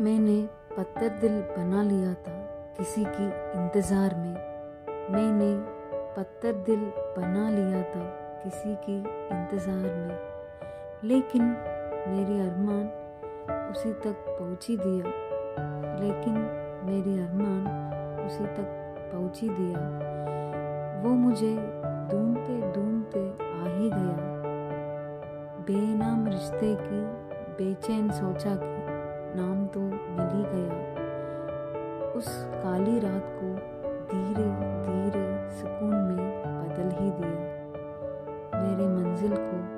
मैंने पत्थर दिल बना लिया था किसी की इंतज़ार में। मैंने पत्थर दिल बना लिया था किसी की इंतज़ार में। लेकिन मेरे अरमान उसी तक पहुँची दिया। लेकिन मेरी अरमान उसी तक पहुँची दिया। वो मुझे ढूंढते ढूंढते आ ही गया। बेनाम रिश्ते की बेचैन सोचा कि नाम तो मिल ही गया। उस काली रात को धीरे धीरे सुकून में बदल ही दिया। मेरे मंजिल को